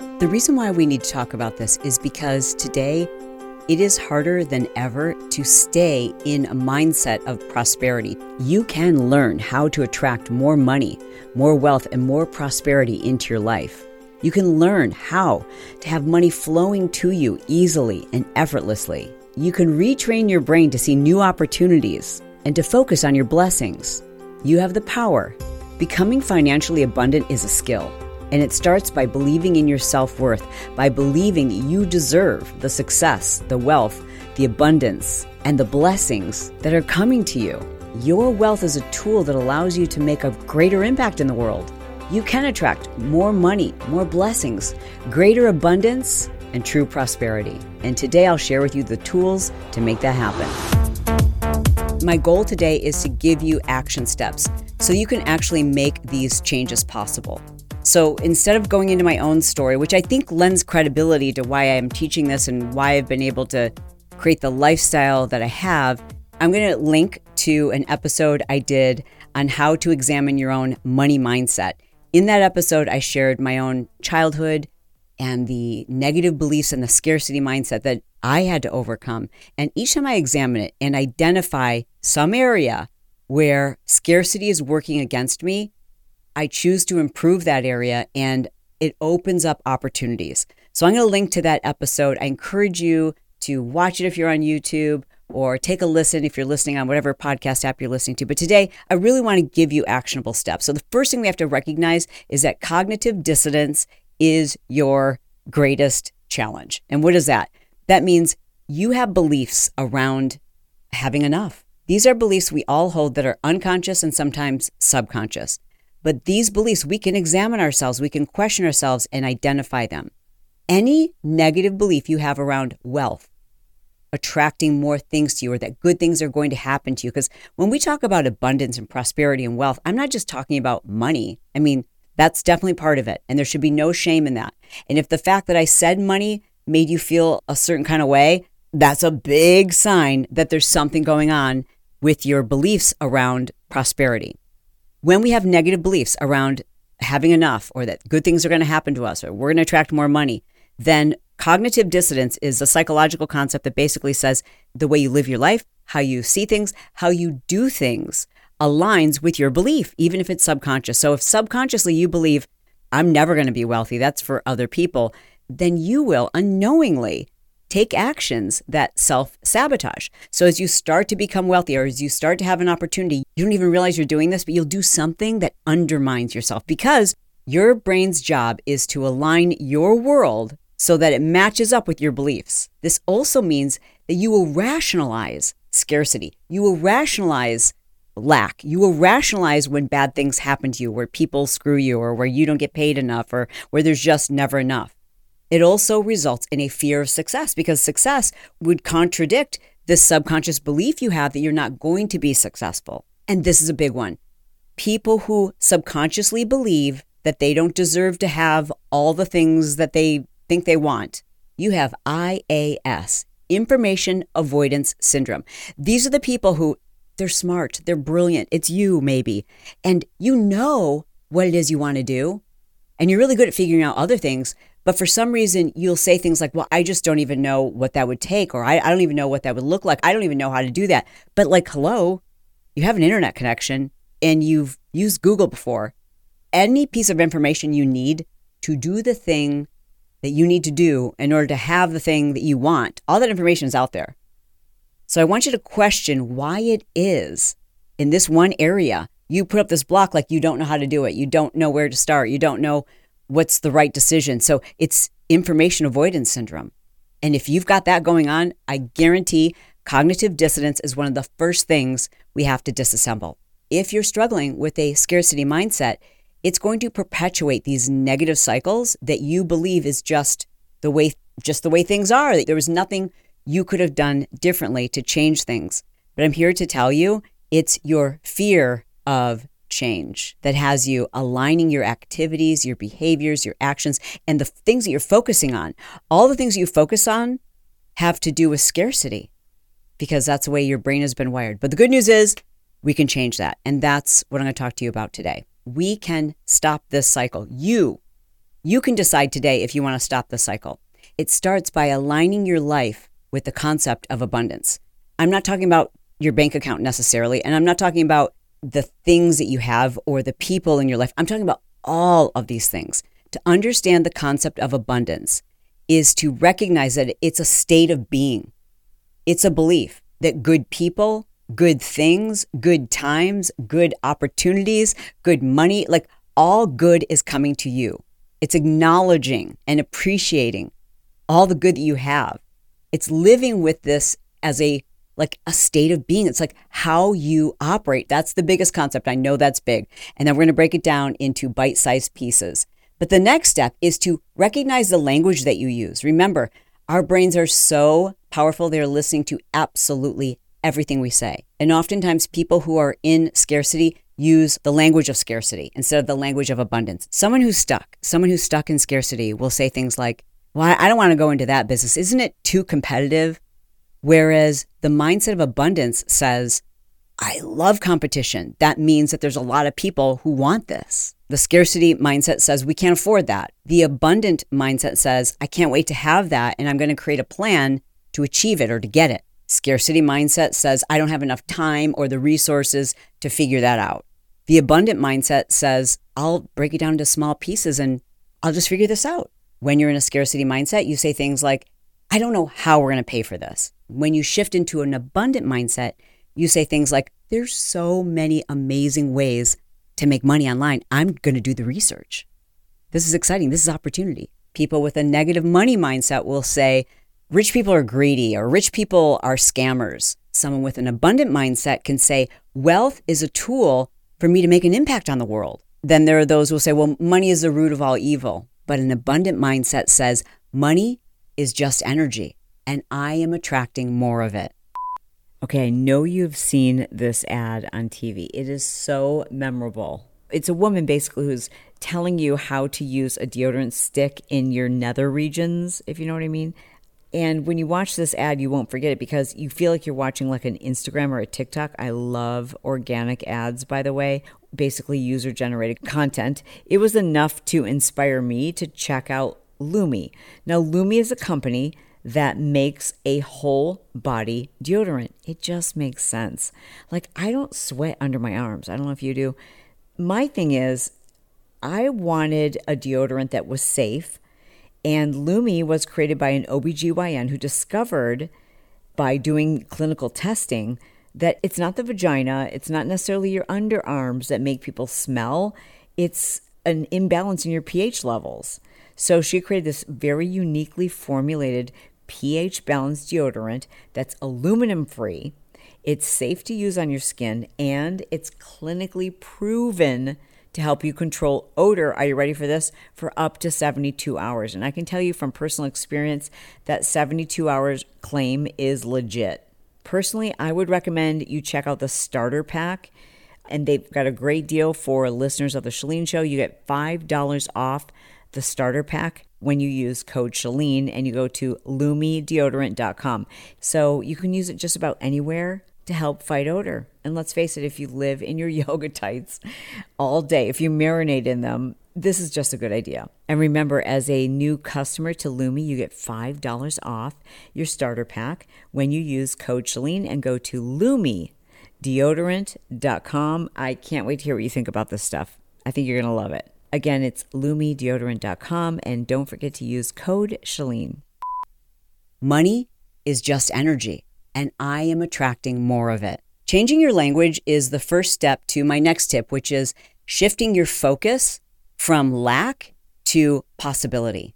The reason why we need to talk about this is because today it is harder than ever to stay in a mindset of prosperity. You can learn how to attract more money, more wealth, and more prosperity into your life. You can learn how to have money flowing to you easily and effortlessly. You can retrain your brain to see new opportunities and to focus on your blessings. You have the power. Becoming financially abundant is a skill. And it starts by believing in your self worth, by believing you deserve the success, the wealth, the abundance, and the blessings that are coming to you. Your wealth is a tool that allows you to make a greater impact in the world. You can attract more money, more blessings, greater abundance, and true prosperity. And today I'll share with you the tools to make that happen. My goal today is to give you action steps so you can actually make these changes possible. So instead of going into my own story, which I think lends credibility to why I am teaching this and why I've been able to create the lifestyle that I have, I'm going to link to an episode I did on how to examine your own money mindset. In that episode, I shared my own childhood and the negative beliefs and the scarcity mindset that I had to overcome. And each time I examine it and identify some area where scarcity is working against me, I choose to improve that area and it opens up opportunities. So I'm going to link to that episode. I encourage you to watch it if you're on YouTube or take a listen if you're listening on whatever podcast app you're listening to. But today, I really want to give you actionable steps. So the first thing we have to recognize is that cognitive dissonance is your greatest challenge. And what is that? That means you have beliefs around having enough. These are beliefs we all hold that are unconscious and sometimes subconscious. But these beliefs, we can examine ourselves, we can question ourselves and identify them. Any negative belief you have around wealth, attracting more things to you, or that good things are going to happen to you. Because when we talk about abundance and prosperity and wealth, I'm not just talking about money. I mean, that's definitely part of it. And there should be no shame in that. And if the fact that I said money made you feel a certain kind of way, that's a big sign that there's something going on with your beliefs around prosperity when we have negative beliefs around having enough or that good things are going to happen to us or we're going to attract more money, then cognitive dissonance is a psychological concept that basically says the way you live your life, how you see things, how you do things aligns with your belief, even if it's subconscious. So if subconsciously you believe, I'm never going to be wealthy, that's for other people, then you will unknowingly take actions that self sabotage. So as you start to become wealthy or as you start to have an opportunity, you don't even realize you're doing this, but you'll do something that undermines yourself because your brain's job is to align your world so that it matches up with your beliefs. This also means that you will rationalize scarcity. You will rationalize lack. You will rationalize when bad things happen to you, where people screw you, or where you don't get paid enough, or where there's just never enough. It also results in a fear of success because success would contradict this subconscious belief you have that you're not going to be successful. And this is a big one. People who subconsciously believe that they don't deserve to have all the things that they think they want, you have IAS, Information Avoidance Syndrome. These are the people who they're smart, they're brilliant, it's you maybe, and you know what it is you want to do, and you're really good at figuring out other things, but for some reason, you'll say things like, well, I just don't even know what that would take, or I, I don't even know what that would look like. I don't even know how to do that. But like, hello, you have an internet connection and you've used Google before. Any piece of information you need to do the thing that you need to do in order to have the thing that you want, all that information is out there. So I want you to question why it is in this one area you put up this block like you don't know how to do it. You don't know where to start. You don't know what's the right decision. So it's information avoidance syndrome. And if you've got that going on, I guarantee cognitive dissonance is one of the first things we have to disassemble. If you're struggling with a scarcity mindset, it's going to perpetuate these negative cycles that you believe is just the way just the way things are. There was nothing you could have done differently to change things. But I'm here to tell you it's your fear of change that has you aligning your activities, your behaviors, your actions, and the things that you're focusing on. All the things you focus on have to do with scarcity because that's the way your brain has been wired. But the good news is we can change that. And that's what I'm going to talk to you about today. We can stop this cycle. You You can decide today if you want to stop the cycle. It starts by aligning your life with the concept of abundance. I'm not talking about your bank account necessarily, and I'm not talking about the things that you have or the people in your life. I'm talking about all of these things. To understand the concept of abundance is to recognize that it's a state of being. It's a belief that good people, good things, good times, good opportunities, good money, like all good is coming to you. It's acknowledging and appreciating all the good that you have. It's living with this as a like a state of being. It's like how you operate. That's the biggest concept. I know that's big. And then we're going to break it down into bite-sized pieces. But the next step is to recognize the language that you use. Remember, our brains are so powerful. They're listening to absolutely everything we say. And oftentimes people who are in scarcity use the language of scarcity instead of the language of abundance. Someone who's stuck, someone who's stuck in scarcity will say things like, Well, I don't want to go into that business. Isn't it too competitive? Whereas the mindset of abundance says, I love competition. That means that there's a lot of people who want this. The scarcity mindset says we can't afford that. The abundant mindset says, I can't wait to have that and I'm going to create a plan to achieve it or to get it. Scarcity mindset says, I don't have enough time or the resources to figure that out. The abundant mindset says, I'll break it down into small pieces and I'll just figure this out. When you're in a scarcity mindset, you say things like, I don't know how we're going to pay for this. When you shift into an abundant mindset, you say things like, There's so many amazing ways to make money online. I'm going to do the research. This is exciting. This is opportunity. People with a negative money mindset will say, Rich people are greedy or rich people are scammers. Someone with an abundant mindset can say, Wealth is a tool for me to make an impact on the world. Then there are those who will say, well, money is the root of all evil. But an abundant mindset says, money is just energy, and I am attracting more of it. Okay, I know you've seen this ad on TV. It is so memorable. It's a woman basically who's telling you how to use a deodorant stick in your nether regions, if you know what I mean. And when you watch this ad, you won't forget it because you feel like you're watching like an Instagram or a TikTok. I love organic ads, by the way, basically user generated content. It was enough to inspire me to check out Lume. Now, Lume is a company that makes a whole body deodorant. It just makes sense. Like, I don't sweat under my arms. I don't know if you do. My thing is, I wanted a deodorant that was safe and Lume was created by an OBGYN who discovered by doing clinical testing that it's not the vagina, it's not necessarily your underarms that make people smell, it's an imbalance in your pH levels. So she created this very uniquely formulated pH balanced deodorant that's aluminum free. It's safe to use on your skin and it's clinically proven to help you control odor. Are you ready for this? For up to 72 hours. And I can tell you from personal experience that 72 hours claim is legit. Personally, I would recommend you check out the starter pack. And they've got a great deal for listeners of the Chalene Show. You get $5 off the starter pack when you use code Chalene and you go to lumedeodorant.com. So you can use it just about anywhere to help fight odor. And let's face it, if you live in your yoga tights all day, if you marinate in them, this is just a good idea. And remember, as a new customer to Lume, you get $5 off your starter pack when you use code Chalene and go to lumedeodorant.com. I can't wait to hear what you think about this stuff. I think you're going to love it. Again, it's lumedeodorant.com and don't forget to use code Chalene. Money is just energy and I am attracting more of it. Changing your language is the first step to my next tip, which is shifting your focus from lack to possibility,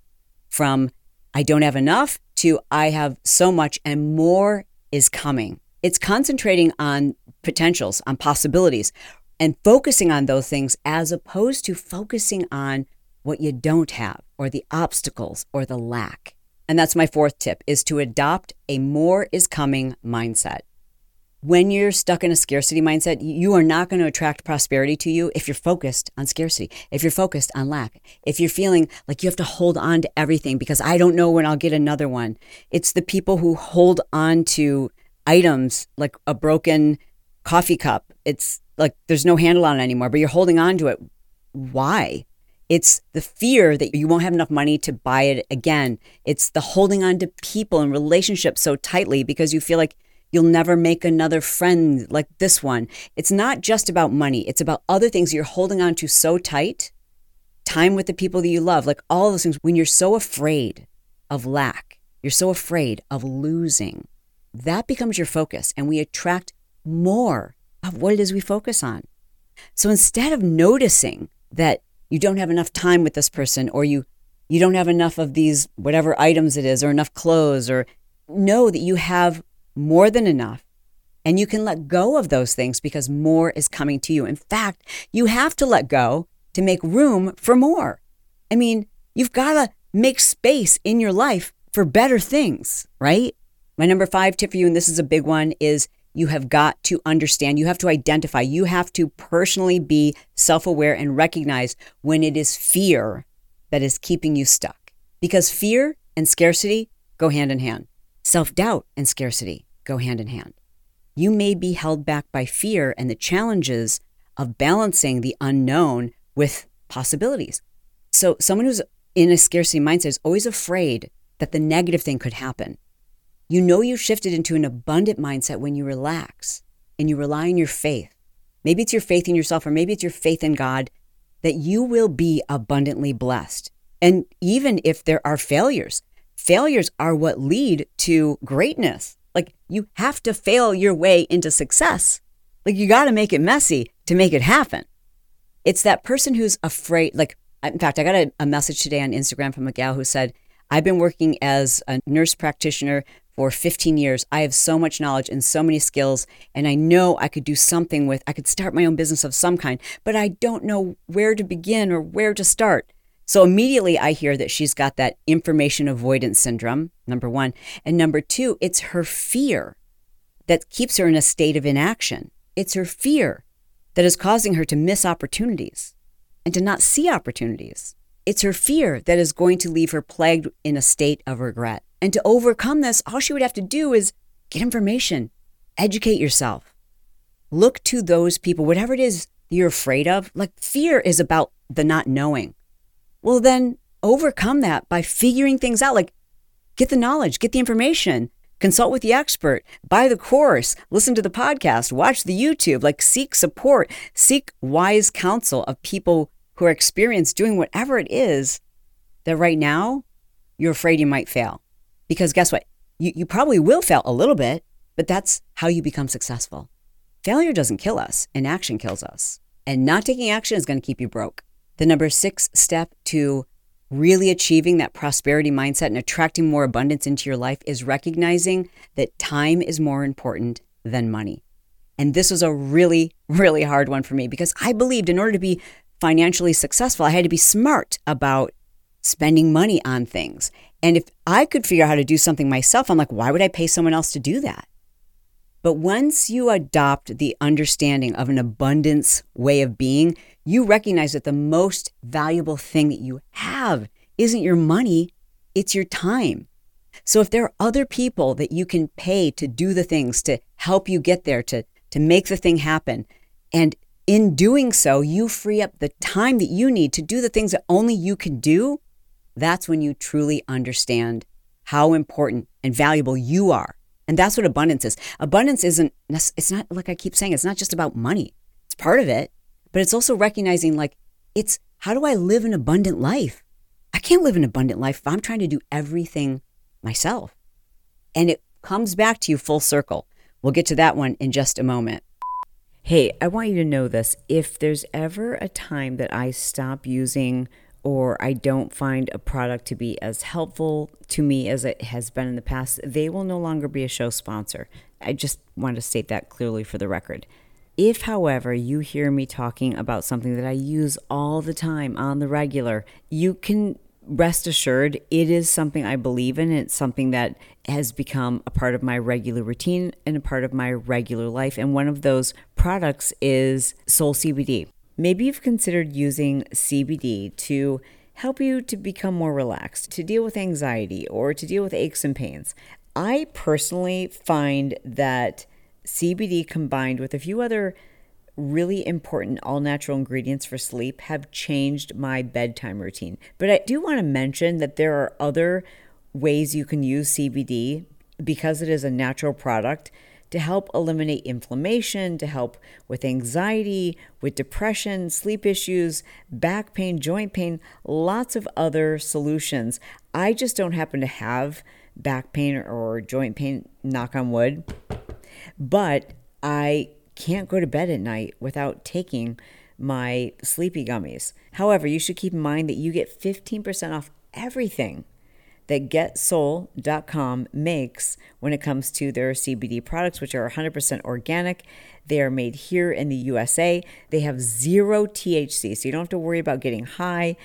from I don't have enough to I have so much and more is coming. It's concentrating on potentials, on possibilities, and focusing on those things as opposed to focusing on what you don't have or the obstacles or the lack. And that's my fourth tip is to adopt a more is coming mindset. When you're stuck in a scarcity mindset, you are not going to attract prosperity to you if you're focused on scarcity, if you're focused on lack, if you're feeling like you have to hold on to everything because I don't know when I'll get another one. It's the people who hold on to items like a broken coffee cup. It's like there's no handle on it anymore, but you're holding on to it. Why? It's the fear that you won't have enough money to buy it again. It's the holding on to people and relationships so tightly because you feel like you'll never make another friend like this one. It's not just about money, it's about other things you're holding on to so tight. Time with the people that you love, like all those things. When you're so afraid of lack, you're so afraid of losing, that becomes your focus. And we attract more of what it is we focus on. So instead of noticing that you don't have enough time with this person or you you don't have enough of these whatever items it is or enough clothes or know that you have more than enough and you can let go of those things because more is coming to you. In fact, you have to let go to make room for more. I mean, you've got to make space in your life for better things, right? My number five tip for you, and this is a big one, is you have got to understand, you have to identify, you have to personally be self aware and recognize when it is fear that is keeping you stuck. Because fear and scarcity go hand in hand, self doubt and scarcity go hand in hand. You may be held back by fear and the challenges of balancing the unknown with possibilities. So, someone who's in a scarcity mindset is always afraid that the negative thing could happen. You know you've shifted into an abundant mindset when you relax and you rely on your faith. Maybe it's your faith in yourself, or maybe it's your faith in God that you will be abundantly blessed. And even if there are failures, failures are what lead to greatness. Like you have to fail your way into success. Like you got to make it messy to make it happen. It's that person who's afraid. Like, in fact, I got a, a message today on Instagram from a gal who said, I've been working as a nurse practitioner for 15 years. I have so much knowledge and so many skills, and I know I could do something with, I could start my own business of some kind, but I don't know where to begin or where to start. So immediately I hear that she's got that information avoidance syndrome, number one. And number two, it's her fear that keeps her in a state of inaction. It's her fear that is causing her to miss opportunities and to not see opportunities. It's her fear that is going to leave her plagued in a state of regret. And to overcome this, all she would have to do is get information, educate yourself, look to those people, whatever it is you're afraid of. Like fear is about the not knowing. Well, then overcome that by figuring things out. Like get the knowledge, get the information, consult with the expert, buy the course, listen to the podcast, watch the YouTube, like seek support, seek wise counsel of people who are experienced doing whatever it is that right now you're afraid you might fail. Because guess what? You, you probably will fail a little bit, but that's how you become successful. Failure doesn't kill us, inaction kills us. And not taking action is going to keep you broke. The number six step to really achieving that prosperity mindset and attracting more abundance into your life is recognizing that time is more important than money. And this was a really, really hard one for me because I believed in order to be financially successful, I had to be smart about spending money on things. And if I could figure out how to do something myself, I'm like, why would I pay someone else to do that? But once you adopt the understanding of an abundance way of being, you recognize that the most valuable thing that you have isn't your money, it's your time. So if there are other people that you can pay to do the things to help you get there, to, to make the thing happen, and in doing so, you free up the time that you need to do the things that only you can do, that's when you truly understand how important and valuable you are. And that's what abundance is. Abundance isn't, it's not like I keep saying, it's not just about money. It's part of it, but it's also recognizing like, it's how do I live an abundant life? I can't live an abundant life if I'm trying to do everything myself. And it comes back to you full circle. We'll get to that one in just a moment. Hey, I want you to know this. If there's ever a time that I stop using or I don't find a product to be as helpful to me as it has been in the past, they will no longer be a show sponsor. I just want to state that clearly for the record. If, however, you hear me talking about something that I use all the time on the regular, you can rest assured it is something I believe in. It's something that has become a part of my regular routine and a part of my regular life. And one of those products is Soul CBD. Maybe you've considered using CBD to help you to become more relaxed, to deal with anxiety, or to deal with aches and pains. I personally find that CBD combined with a few other really important all natural ingredients for sleep have changed my bedtime routine. But I do want to mention that there are other ways you can use CBD because it is a natural product to help eliminate inflammation, to help with anxiety, with depression, sleep issues, back pain, joint pain, lots of other solutions. I just don't happen to have back pain or joint pain, knock on wood, but I can't go to bed at night without taking my sleepy gummies. However, you should keep in mind that you get 15% off everything that getsoul.com makes when it comes to their CBD products, which are 100% organic. They are made here in the USA. They have zero THC, so you don't have to worry about getting high.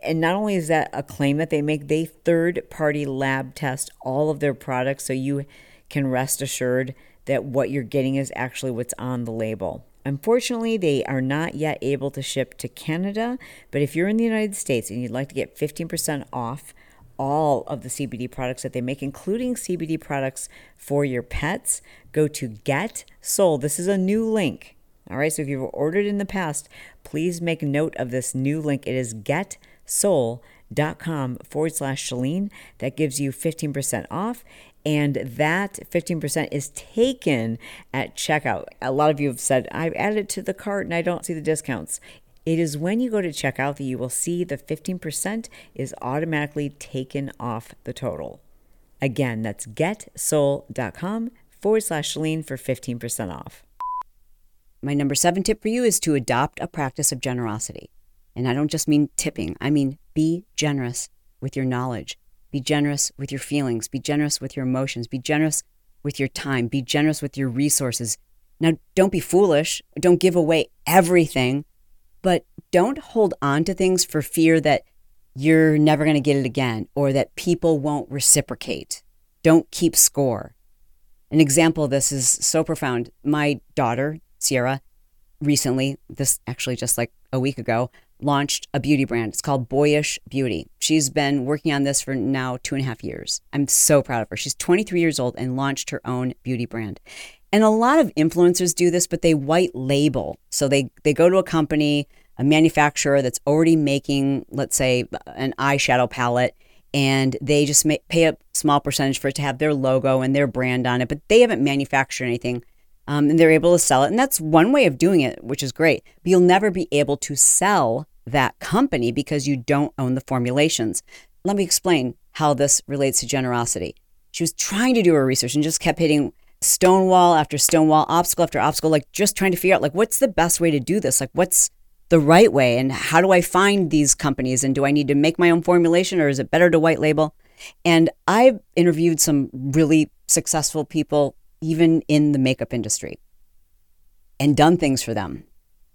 And not only is that a claim that they make, they third party lab test all of their products so you can rest assured that what you're getting is actually what's on the label. Unfortunately, they are not yet able to ship to Canada, but if you're in the United States and you'd like to get 15% off all of the CBD products that they make, including CBD products for your pets, go to Get Soul. This is a new link. All right, so if you've ordered in the past, please make note of this new link. It is getsoul.com forward slash Chalene. That gives you 15% off. And that 15% is taken at checkout. A lot of you have said, I've added to the cart and I don't see the discounts. It is when you go to checkout that you will see the 15% is automatically taken off the total. Again, that's getsoul.com forward slash Chalene for 15% off. My number seven tip for you is to adopt a practice of generosity. And I don't just mean tipping, I mean be generous with your knowledge, be generous with your feelings, be generous with your emotions, be generous with your time, be generous with your resources. Now, don't be foolish, don't give away everything but don't hold on to things for fear that you're never going to get it again or that people won't reciprocate. Don't keep score. An example of this is so profound. My daughter, Sierra, recently, this actually just like a week ago, launched a beauty brand. It's called Boyish Beauty. She's been working on this for now two and a half years. I'm so proud of her. She's 23 years old and launched her own beauty brand. And a lot of influencers do this, but they white label. So they, they go to a company, a manufacturer that's already making, let's say, an eyeshadow palette, and they just may, pay a small percentage for it to have their logo and their brand on it, but they haven't manufactured anything. Um, and they're able to sell it. And that's one way of doing it, which is great. But you'll never be able to sell that company because you don't own the formulations. Let me explain how this relates to generosity. She was trying to do her research and just kept hitting stonewall after stonewall, obstacle after obstacle, like just trying to figure out like what's the best way to do this? Like what's the right way and how do I find these companies and do I need to make my own formulation or is it better to white label? And I've interviewed some really successful people even in the makeup industry and done things for them.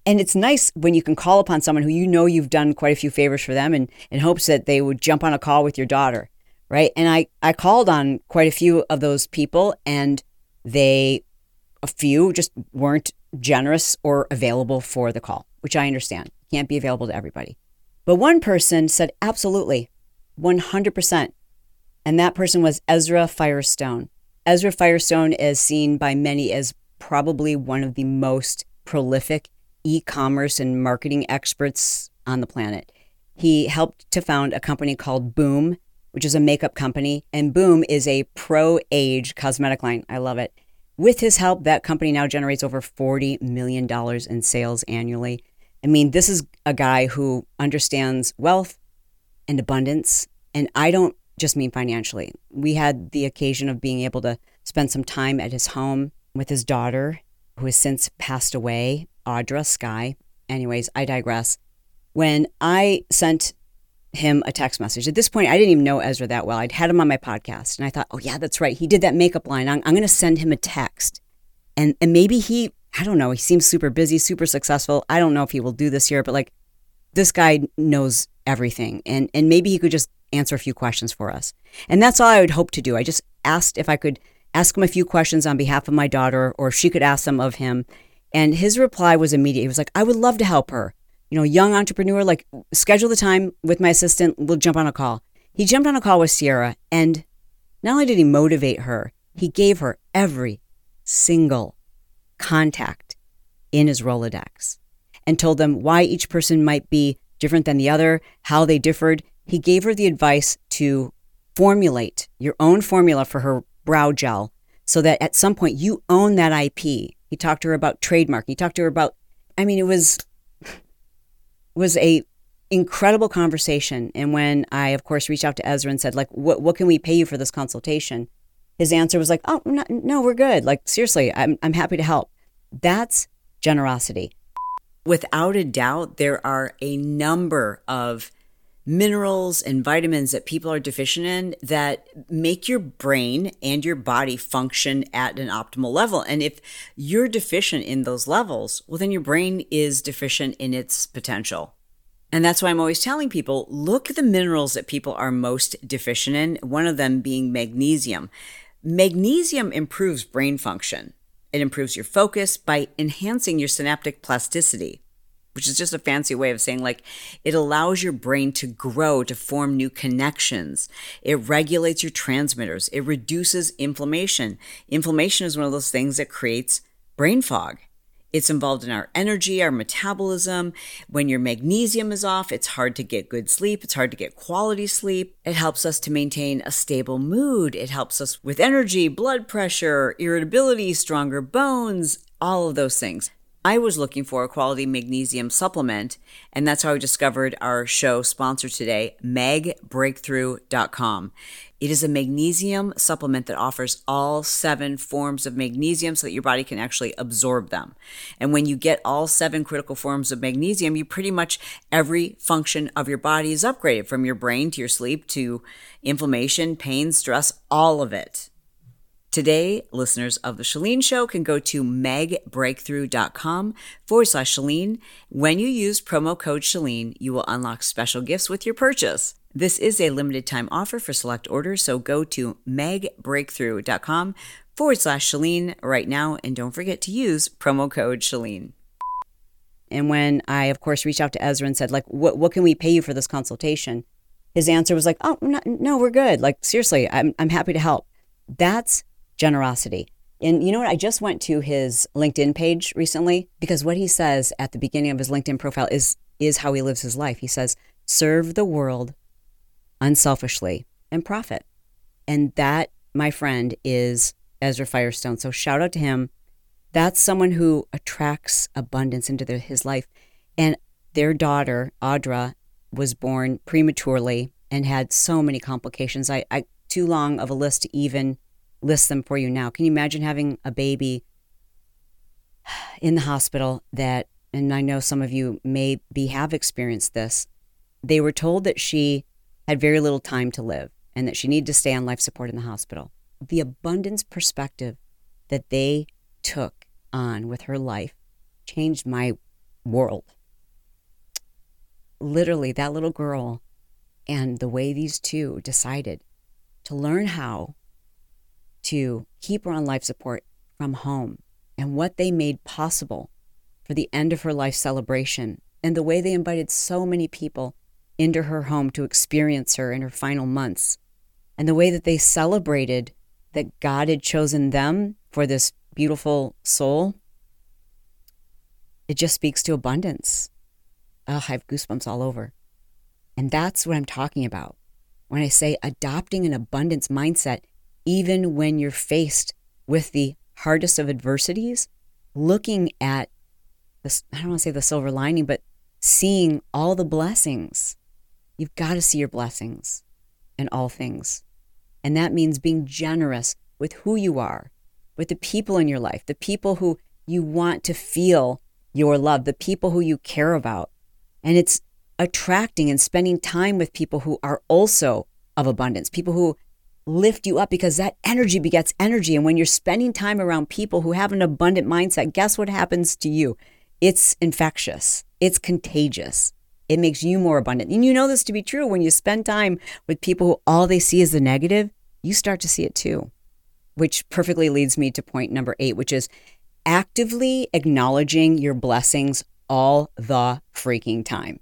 And it's nice when you can call upon someone who you know you've done quite a few favors for them and in hopes that they would jump on a call with your daughter, right? And I, I called on quite a few of those people and they, a few just weren't generous or available for the call, which I understand. Can't be available to everybody. But one person said, absolutely, 100%. And that person was Ezra Firestone. Ezra Firestone is seen by many as probably one of the most prolific e commerce and marketing experts on the planet. He helped to found a company called Boom which is a makeup company, and Boom is a pro age cosmetic line. I love it. With his help, that company now generates over $40 million in sales annually. I mean, this is a guy who understands wealth and abundance. And I don't just mean financially. We had the occasion of being able to spend some time at his home with his daughter, who has since passed away, Audra Sky. Anyways, I digress. When I sent him a text message. At this point, I didn't even know Ezra that well. I'd had him on my podcast, and I thought, oh yeah, that's right. He did that makeup line. I'm, I'm going to send him a text, and and maybe he, I don't know. He seems super busy, super successful. I don't know if he will do this year, but like this guy knows everything, and and maybe he could just answer a few questions for us. And that's all I would hope to do. I just asked if I could ask him a few questions on behalf of my daughter, or if she could ask them of him. And his reply was immediate. He was like, I would love to help her you know, young entrepreneur, like schedule the time with my assistant, we'll jump on a call. He jumped on a call with Sierra, and not only did he motivate her, he gave her every single contact in his Rolodex and told them why each person might be different than the other, how they differed. He gave her the advice to formulate your own formula for her brow gel so that at some point you own that IP. He talked to her about trademark. He talked to her about I mean it was was a incredible conversation and when I of course reached out to Ezra and said like what what can we pay you for this consultation? His answer was like, "Oh, no, no we're good. Like seriously, I'm I'm happy to help." That's generosity. Without a doubt, there are a number of minerals and vitamins that people are deficient in that make your brain and your body function at an optimal level. And if you're deficient in those levels, well, then your brain is deficient in its potential. And that's why I'm always telling people look at the minerals that people are most deficient in, one of them being magnesium. Magnesium improves brain function. It improves your focus by enhancing your synaptic plasticity which is just a fancy way of saying like it allows your brain to grow, to form new connections. It regulates your transmitters. It reduces inflammation. Inflammation is one of those things that creates brain fog. It's involved in our energy, our metabolism. When your magnesium is off, it's hard to get good sleep. It's hard to get quality sleep. It helps us to maintain a stable mood. It helps us with energy, blood pressure, irritability, stronger bones, all of those things. I was looking for a quality magnesium supplement, and that's how I discovered our show sponsor today, magbreakthrough.com. It is a magnesium supplement that offers all seven forms of magnesium so that your body can actually absorb them. And when you get all seven critical forms of magnesium, you pretty much every function of your body is upgraded from your brain to your sleep to inflammation, pain, stress, all of it. Today, listeners of The Chalene Show can go to magbreakthrough.com forward slash Chalene. When you use promo code Chalene, you will unlock special gifts with your purchase. This is a limited time offer for select orders, so go to magbreakthrough.com forward slash Chalene right now and don't forget to use promo code Chalene. And when I, of course, reached out to Ezra and said, like, what, what can we pay you for this consultation? His answer was like, oh, no, no we're good. Like, seriously, I'm, I'm happy to help. That's generosity. And you know what? I just went to his LinkedIn page recently because what he says at the beginning of his LinkedIn profile is is how he lives his life. He says, "Serve the world unselfishly and profit." And that, my friend, is Ezra Firestone. So shout out to him. That's someone who attracts abundance into their, his life. And their daughter, Audra, was born prematurely and had so many complications. I, I too long of a list to even list them for you now. Can you imagine having a baby in the hospital that, and I know some of you may be have experienced this. They were told that she had very little time to live and that she needed to stay on life support in the hospital. The abundance perspective that they took on with her life changed my world. Literally, that little girl and the way these two decided to learn how to keep her on life support from home and what they made possible for the end of her life celebration and the way they invited so many people into her home to experience her in her final months and the way that they celebrated that God had chosen them for this beautiful soul. It just speaks to abundance. Oh, I have goosebumps all over. And that's what I'm talking about when I say adopting an abundance mindset even when you're faced with the hardest of adversities, looking at this, I don't want to say the silver lining, but seeing all the blessings. You've got to see your blessings in all things. And that means being generous with who you are, with the people in your life, the people who you want to feel your love, the people who you care about. And it's attracting and spending time with people who are also of abundance, people who lift you up because that energy begets energy. And when you're spending time around people who have an abundant mindset, guess what happens to you? It's infectious, it's contagious. It makes you more abundant. And you know this to be true. When you spend time with people who all they see is the negative, you start to see it too. Which perfectly leads me to point number eight, which is actively acknowledging your blessings all the freaking time.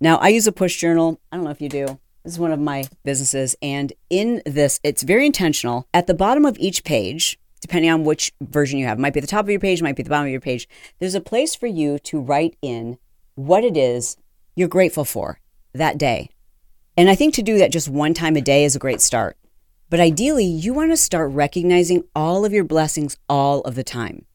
Now, I use a push journal. I don't know if you do. This is one of my businesses. And in this, it's very intentional. At the bottom of each page, depending on which version you have. Might be the top of your page, might be the bottom of your page. There's a place for you to write in what it is you're grateful for that day. And I think to do that just one time a day is a great start. But ideally, you want to start recognizing all of your blessings all of the time.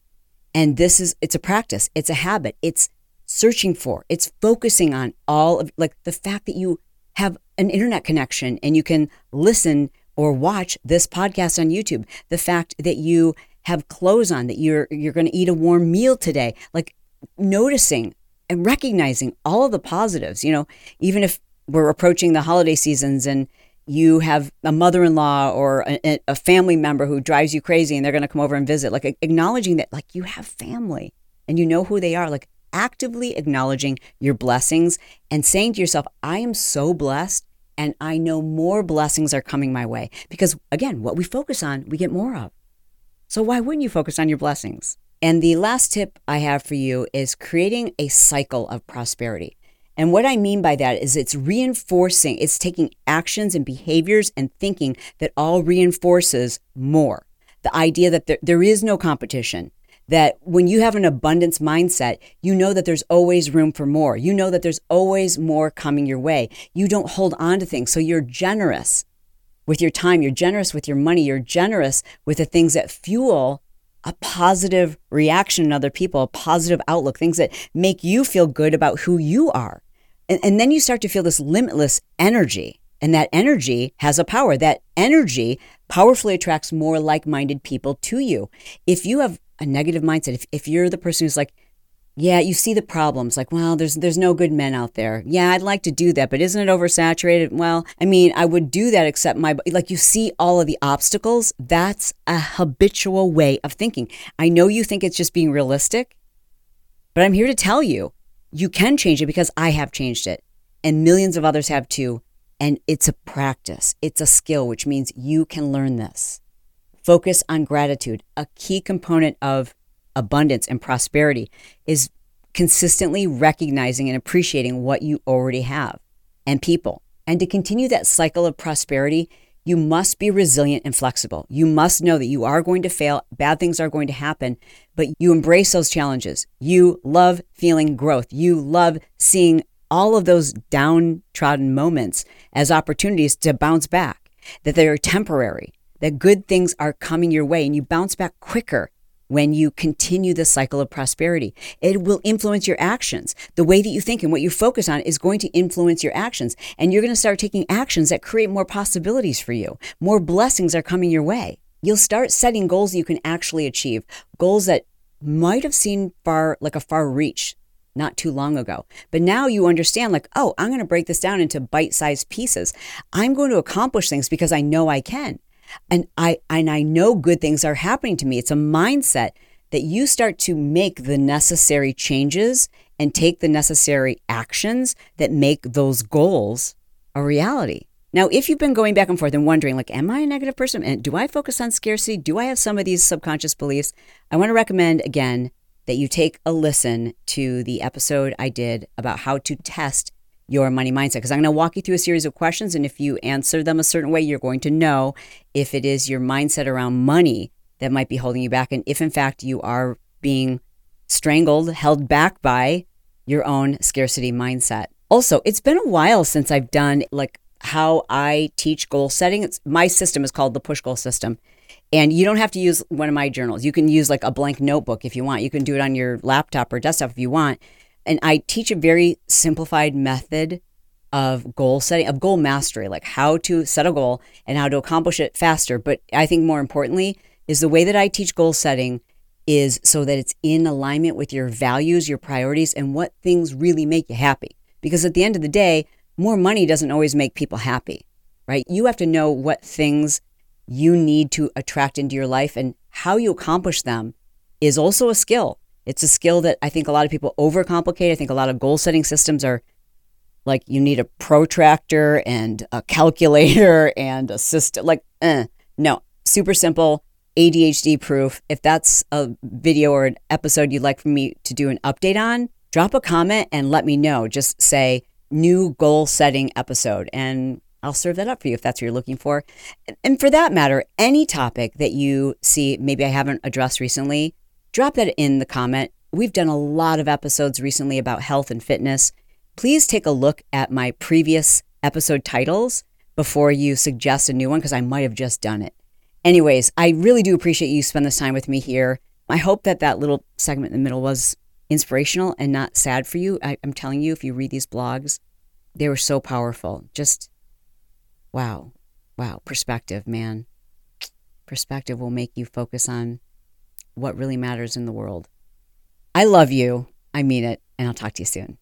And this is, it's a practice, it's a habit, it's searching for, it's focusing on all of, like the fact that you have an internet connection and you can listen or watch this podcast on YouTube, the fact that you have clothes on, that you're, you're going to eat a warm meal today, like noticing and recognizing all of the positives, you know, even if we're approaching the holiday seasons and you have a mother-in-law or a, a, family member who drives you crazy and they're going to come over and visit like acknowledging that like you have family and you know who they are like actively acknowledging your blessings and saying to yourself i am so blessed and i know more blessings are coming my way. Because again what we focus on we get more of. So why wouldn't you focus on your blessings? And the last tip i have for you is creating a cycle of prosperity. And what I mean by that is it's reinforcing, it's taking actions and behaviors and thinking that all reinforces more. The idea that there, there is no competition, that when you have an abundance mindset, you know that there's always room for more. You know that there's always more coming your way. You don't hold on to things. So you're generous with your time, you're generous with your money, you're generous with the things that fuel a positive reaction in other people, a positive outlook, things that make you feel good about who you are. And, and then you start to feel this limitless energy. And that energy has a power. That energy powerfully attracts more like minded people to you. If you have a negative mindset, if, if you're the person who's like, yeah, you see the problems. Like, well, there's there's no good men out there. Yeah, I'd like to do that, but isn't it oversaturated? Well, I mean, I would do that except my like you see all of the obstacles. That's a habitual way of thinking. I know you think it's just being realistic, but I'm here to tell you you can change it because I have changed it and millions of others have too. And it's a practice, it's a skill, which means you can learn this. Focus on gratitude. A key component of abundance and prosperity is consistently recognizing and appreciating what you already have and people. And to continue that cycle of prosperity, you must be resilient and flexible. You must know that you are going to fail, bad things are going to happen, but you embrace those challenges. You love feeling growth. You love seeing all of those downtrodden moments as opportunities to bounce back, that they are temporary, that good things are coming your way, and you bounce back quicker when you continue the cycle of prosperity. It will influence your actions. The way that you think and what you focus on is going to influence your actions. And you're going to start taking actions that create more possibilities for you. More blessings are coming your way. You'll start setting goals that you can actually achieve, goals that might have seemed far like a far reach not too long ago. But now you understand, like, oh, I'm going to break this down into bite sized pieces. I'm going to accomplish things because I know I can and I and I know good things are happening to me. It's a mindset that you start to make the necessary changes and take the necessary actions that make those goals a reality. Now, if you've been going back and forth and wondering, like, am I a negative person? And do I focus on scarcity? Do I have some of these subconscious beliefs? I want to recommend again that you take a listen to the episode I did about how to test your money mindset because I'm going to walk you through a series of questions. And if you answer them a certain way, you're going to know if it is your mindset around money that might be holding you back. And if in fact you are being strangled, held back by your own scarcity mindset. Also, it's been a while since I've done like how I teach goal setting. It's, my system is called the push goal system. And you don't have to use one of my journals. You can use like a blank notebook if you want. You can do it on your laptop or desktop if you want and I teach a very simplified method of goal setting, of goal mastery, like how to set a goal and how to accomplish it faster. But I think more importantly is the way that I teach goal setting is so that it's in alignment with your values, your priorities, and what things really make you happy. Because at the end of the day, more money doesn't always make people happy, right? You have to know what things you need to attract into your life and how you accomplish them is also a skill. It's a skill that I think a lot of people overcomplicate. I think a lot of goal setting systems are like you need a protractor and a calculator and a system. Like, eh. no, super simple, ADHD proof. If that's a video or an episode you'd like for me to do an update on, drop a comment and let me know. Just say new goal setting episode and I'll serve that up for you if that's what you're looking for. And for that matter, any topic that you see maybe I haven't addressed recently, drop that in the comment. We've done a lot of episodes recently about health and fitness. Please take a look at my previous episode titles before you suggest a new one because I might have just done it. Anyways, I really do appreciate you spend this time with me here. I hope that that little segment in the middle was inspirational and not sad for you. I, I'm telling you, if you read these blogs, they were so powerful. Just wow, wow, perspective, man. Perspective will make you focus on what really matters in the world. I love you. I mean it. And I'll talk to you soon.